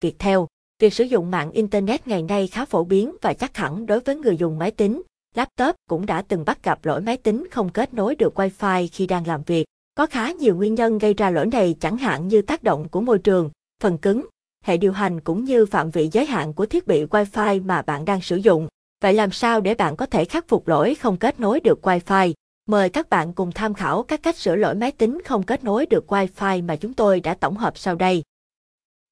Viettel. Việc sử dụng mạng Internet ngày nay khá phổ biến và chắc hẳn đối với người dùng máy tính, laptop cũng đã từng bắt gặp lỗi máy tính không kết nối được Wi-Fi khi đang làm việc. Có khá nhiều nguyên nhân gây ra lỗi này chẳng hạn như tác động của môi trường, phần cứng, hệ điều hành cũng như phạm vị giới hạn của thiết bị Wi-Fi mà bạn đang sử dụng. Vậy làm sao để bạn có thể khắc phục lỗi không kết nối được Wi-Fi? Mời các bạn cùng tham khảo các cách sửa lỗi máy tính không kết nối được Wi-Fi mà chúng tôi đã tổng hợp sau đây.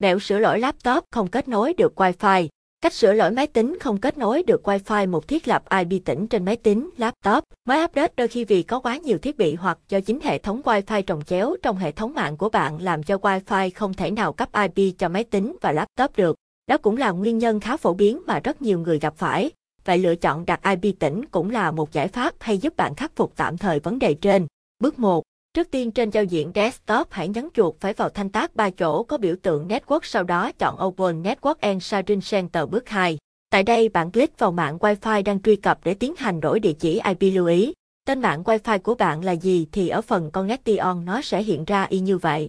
Mẹo sửa lỗi laptop không kết nối được Wi-Fi. Cách sửa lỗi máy tính không kết nối được Wi-Fi một thiết lập IP tĩnh trên máy tính, laptop. Mới update đôi khi vì có quá nhiều thiết bị hoặc do chính hệ thống Wi-Fi trồng chéo trong hệ thống mạng của bạn làm cho Wi-Fi không thể nào cấp IP cho máy tính và laptop được. Đó cũng là nguyên nhân khá phổ biến mà rất nhiều người gặp phải. Vậy lựa chọn đặt IP tĩnh cũng là một giải pháp hay giúp bạn khắc phục tạm thời vấn đề trên. Bước 1. Trước tiên, trên giao diện desktop, hãy nhấn chuột phải vào thanh tác ba chỗ có biểu tượng Network, sau đó chọn Open Network and Sharing Center bước 2. Tại đây, bạn click vào mạng Wi-Fi đang truy cập để tiến hành đổi địa chỉ IP lưu ý. Tên mạng Wi-Fi của bạn là gì thì ở phần Connection nó sẽ hiện ra y như vậy.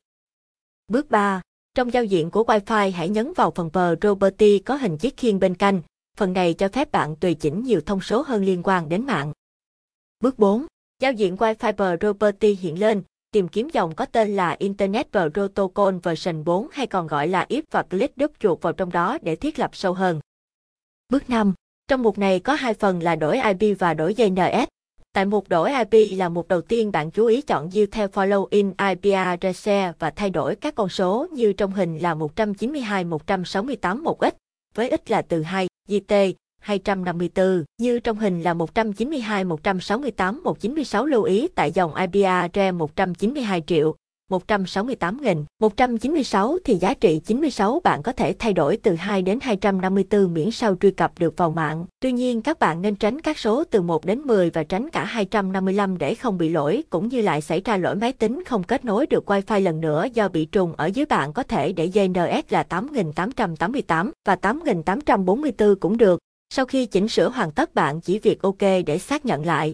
Bước 3. Trong giao diện của Wi-Fi, hãy nhấn vào phần Property có hình chiếc khiên bên cạnh. Phần này cho phép bạn tùy chỉnh nhiều thông số hơn liên quan đến mạng. Bước 4. Giao diện Wi-Fi Property hiện lên, tìm kiếm dòng có tên là Internet Protocol version 4 hay còn gọi là IP và click đúp chuột vào trong đó để thiết lập sâu hơn. Bước 5. Trong mục này có hai phần là đổi IP và đổi DNS. Tại mục đổi IP là mục đầu tiên bạn chú ý chọn view theo follow in IP address và thay đổi các con số như trong hình là 192 168 1x với x là từ 2, GT, 254, như trong hình là 192 168 196 lưu ý tại dòng IBR 192 triệu. 168 nghìn, 196 thì giá trị 96 bạn có thể thay đổi từ 2 đến 254 miễn sao truy cập được vào mạng. Tuy nhiên các bạn nên tránh các số từ 1 đến 10 và tránh cả 255 để không bị lỗi cũng như lại xảy ra lỗi máy tính không kết nối được Wi-Fi lần nữa do bị trùng ở dưới bạn có thể để DNS là 8888 và 8844 cũng được. Sau khi chỉnh sửa hoàn tất bạn chỉ việc OK để xác nhận lại.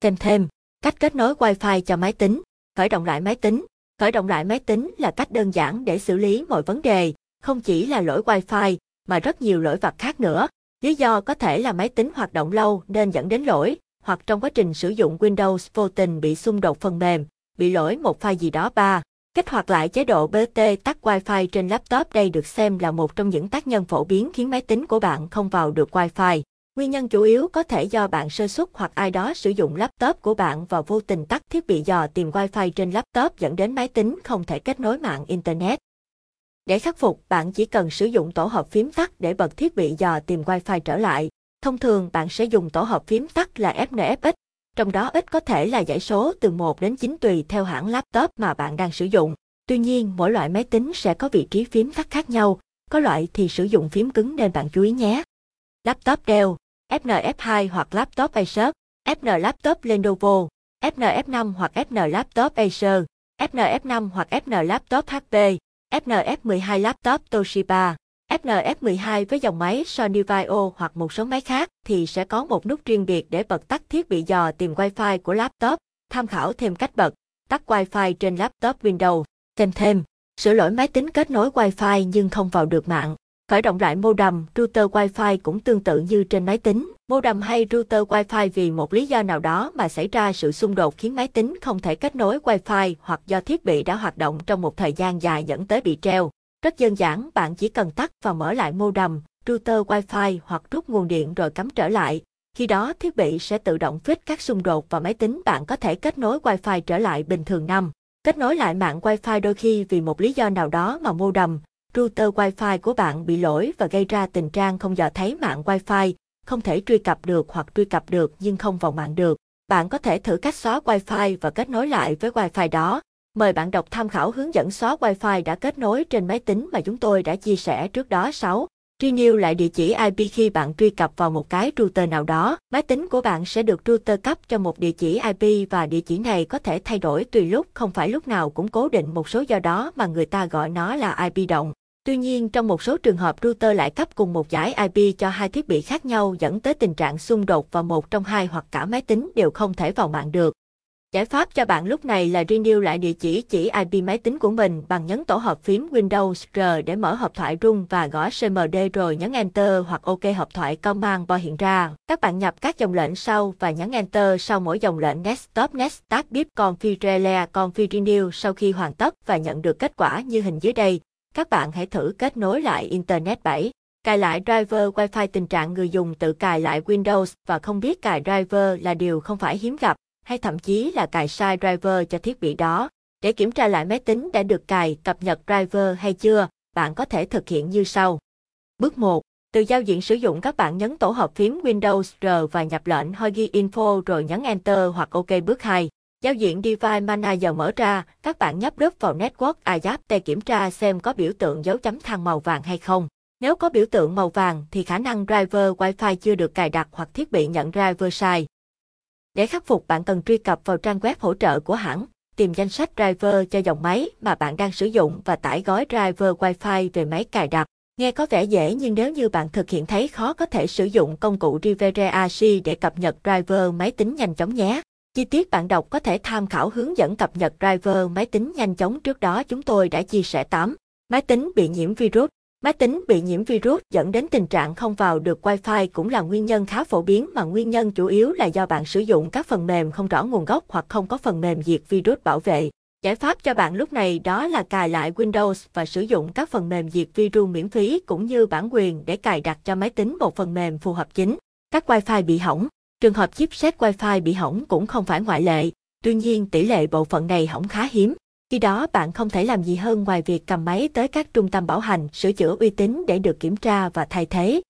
Thêm thêm, cách kết nối Wi-Fi cho máy tính, khởi động lại máy tính. Khởi động lại máy tính là cách đơn giản để xử lý mọi vấn đề, không chỉ là lỗi Wi-Fi, mà rất nhiều lỗi vặt khác nữa. Lý do có thể là máy tính hoạt động lâu nên dẫn đến lỗi, hoặc trong quá trình sử dụng Windows vô tình bị xung đột phần mềm, bị lỗi một file gì đó ba. Kích hoạt lại chế độ BT tắt Wi-Fi trên laptop đây được xem là một trong những tác nhân phổ biến khiến máy tính của bạn không vào được Wi-Fi. Nguyên nhân chủ yếu có thể do bạn sơ suất hoặc ai đó sử dụng laptop của bạn và vô tình tắt thiết bị dò tìm Wi-Fi trên laptop dẫn đến máy tính không thể kết nối mạng Internet. Để khắc phục, bạn chỉ cần sử dụng tổ hợp phím tắt để bật thiết bị dò tìm Wi-Fi trở lại. Thông thường bạn sẽ dùng tổ hợp phím tắt là FNFX, trong đó ít có thể là dãy số từ 1 đến 9 tùy theo hãng laptop mà bạn đang sử dụng. Tuy nhiên, mỗi loại máy tính sẽ có vị trí phím tắt khác nhau, có loại thì sử dụng phím cứng nên bạn chú ý nhé. Laptop Dell, FNF2 hoặc laptop Acer, FN laptop Lenovo, FNF5 hoặc FN laptop Acer, FNF5 hoặc FN laptop HP, FNF12 laptop Toshiba. FNF12 với dòng máy Sony Vaio hoặc một số máy khác thì sẽ có một nút riêng biệt để bật tắt thiết bị dò tìm Wi-Fi của laptop, tham khảo thêm cách bật, tắt Wi-Fi trên laptop Windows. Thêm thêm, sửa lỗi máy tính kết nối Wi-Fi nhưng không vào được mạng. Khởi động lại modem, router Wi-Fi cũng tương tự như trên máy tính. Modem hay router Wi-Fi vì một lý do nào đó mà xảy ra sự xung đột khiến máy tính không thể kết nối Wi-Fi hoặc do thiết bị đã hoạt động trong một thời gian dài dẫn tới bị treo. Rất đơn giản, bạn chỉ cần tắt và mở lại modem, router Wi-Fi hoặc rút nguồn điện rồi cắm trở lại. Khi đó thiết bị sẽ tự động fix các xung đột và máy tính bạn có thể kết nối Wi-Fi trở lại bình thường năm. Kết nối lại mạng Wi-Fi đôi khi vì một lý do nào đó mà modem, router Wi-Fi của bạn bị lỗi và gây ra tình trạng không dò thấy mạng Wi-Fi, không thể truy cập được hoặc truy cập được nhưng không vào mạng được. Bạn có thể thử cách xóa Wi-Fi và kết nối lại với Wi-Fi đó. Mời bạn đọc tham khảo hướng dẫn xóa Wi-Fi đã kết nối trên máy tính mà chúng tôi đã chia sẻ trước đó 6. Renew lại địa chỉ IP khi bạn truy cập vào một cái router nào đó. Máy tính của bạn sẽ được router cấp cho một địa chỉ IP và địa chỉ này có thể thay đổi tùy lúc, không phải lúc nào cũng cố định một số do đó mà người ta gọi nó là IP động. Tuy nhiên, trong một số trường hợp router lại cấp cùng một giải IP cho hai thiết bị khác nhau dẫn tới tình trạng xung đột và một trong hai hoặc cả máy tính đều không thể vào mạng được. Giải pháp cho bạn lúc này là renew lại địa chỉ chỉ IP máy tính của mình bằng nhấn tổ hợp phím Windows R để mở hộp thoại rung và gõ CMD rồi nhấn Enter hoặc OK hộp thoại Command bar hiện ra. Các bạn nhập các dòng lệnh sau và nhấn Enter sau mỗi dòng lệnh Next Stop Next Tab Bip, Configure Config Renew sau khi hoàn tất và nhận được kết quả như hình dưới đây. Các bạn hãy thử kết nối lại Internet 7. Cài lại driver Wi-Fi tình trạng người dùng tự cài lại Windows và không biết cài driver là điều không phải hiếm gặp hay thậm chí là cài sai driver cho thiết bị đó. Để kiểm tra lại máy tính đã được cài, cập nhật driver hay chưa, bạn có thể thực hiện như sau. Bước 1. Từ giao diện sử dụng các bạn nhấn tổ hợp phím Windows R và nhập lệnh Hoigi Info rồi nhấn Enter hoặc OK bước 2. Giao diện Device Manager mở ra, các bạn nhấp đúp vào Network Adapter kiểm tra xem có biểu tượng dấu chấm than màu vàng hay không. Nếu có biểu tượng màu vàng thì khả năng driver Wi-Fi chưa được cài đặt hoặc thiết bị nhận driver sai. Để khắc phục bạn cần truy cập vào trang web hỗ trợ của hãng, tìm danh sách driver cho dòng máy mà bạn đang sử dụng và tải gói driver Wi-Fi về máy cài đặt. Nghe có vẻ dễ nhưng nếu như bạn thực hiện thấy khó có thể sử dụng công cụ Rivere AC để cập nhật driver máy tính nhanh chóng nhé. Chi tiết bạn đọc có thể tham khảo hướng dẫn cập nhật driver máy tính nhanh chóng trước đó chúng tôi đã chia sẻ 8. Máy tính bị nhiễm virus Máy tính bị nhiễm virus dẫn đến tình trạng không vào được Wi-Fi cũng là nguyên nhân khá phổ biến mà nguyên nhân chủ yếu là do bạn sử dụng các phần mềm không rõ nguồn gốc hoặc không có phần mềm diệt virus bảo vệ. Giải pháp cho bạn lúc này đó là cài lại Windows và sử dụng các phần mềm diệt virus miễn phí cũng như bản quyền để cài đặt cho máy tính một phần mềm phù hợp chính. Các Wi-Fi bị hỏng, trường hợp chipset Wi-Fi bị hỏng cũng không phải ngoại lệ, tuy nhiên tỷ lệ bộ phận này hỏng khá hiếm. Khi đó bạn không thể làm gì hơn ngoài việc cầm máy tới các trung tâm bảo hành, sửa chữa uy tín để được kiểm tra và thay thế.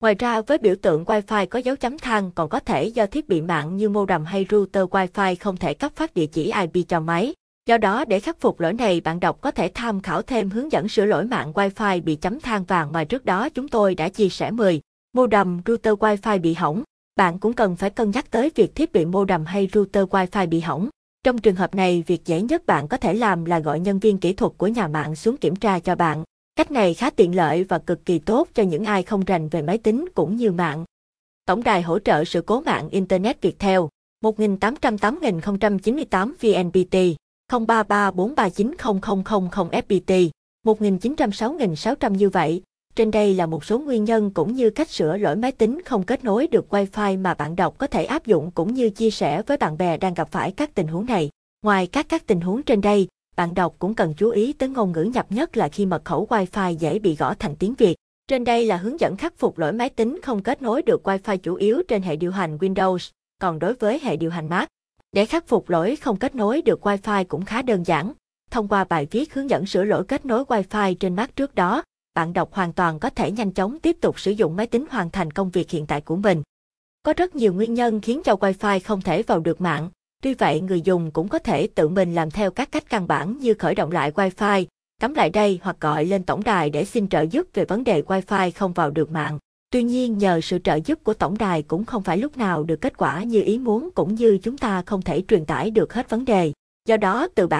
Ngoài ra với biểu tượng Wi-Fi có dấu chấm than còn có thể do thiết bị mạng như modem hay router Wi-Fi không thể cấp phát địa chỉ IP cho máy. Do đó để khắc phục lỗi này bạn đọc có thể tham khảo thêm hướng dẫn sửa lỗi mạng Wi-Fi bị chấm than vàng mà trước đó chúng tôi đã chia sẻ 10. Modem router Wi-Fi bị hỏng. Bạn cũng cần phải cân nhắc tới việc thiết bị modem hay router Wi-Fi bị hỏng. Trong trường hợp này, việc dễ nhất bạn có thể làm là gọi nhân viên kỹ thuật của nhà mạng xuống kiểm tra cho bạn. Cách này khá tiện lợi và cực kỳ tốt cho những ai không rành về máy tính cũng như mạng. Tổng đài hỗ trợ sự cố mạng Internet Viettel 1808098 VNPT 0334390000 FPT 1906600 như vậy, trên đây là một số nguyên nhân cũng như cách sửa lỗi máy tính không kết nối được Wi-Fi mà bạn đọc có thể áp dụng cũng như chia sẻ với bạn bè đang gặp phải các tình huống này. Ngoài các các tình huống trên đây, bạn đọc cũng cần chú ý tới ngôn ngữ nhập nhất là khi mật khẩu Wi-Fi dễ bị gõ thành tiếng Việt. Trên đây là hướng dẫn khắc phục lỗi máy tính không kết nối được Wi-Fi chủ yếu trên hệ điều hành Windows, còn đối với hệ điều hành Mac. Để khắc phục lỗi không kết nối được Wi-Fi cũng khá đơn giản. Thông qua bài viết hướng dẫn sửa lỗi kết nối Wi-Fi trên Mac trước đó, bạn đọc hoàn toàn có thể nhanh chóng tiếp tục sử dụng máy tính hoàn thành công việc hiện tại của mình. Có rất nhiều nguyên nhân khiến cho Wi-Fi không thể vào được mạng. Tuy vậy, người dùng cũng có thể tự mình làm theo các cách căn bản như khởi động lại Wi-Fi, cắm lại đây hoặc gọi lên tổng đài để xin trợ giúp về vấn đề Wi-Fi không vào được mạng. Tuy nhiên nhờ sự trợ giúp của tổng đài cũng không phải lúc nào được kết quả như ý muốn cũng như chúng ta không thể truyền tải được hết vấn đề. Do đó từ bạn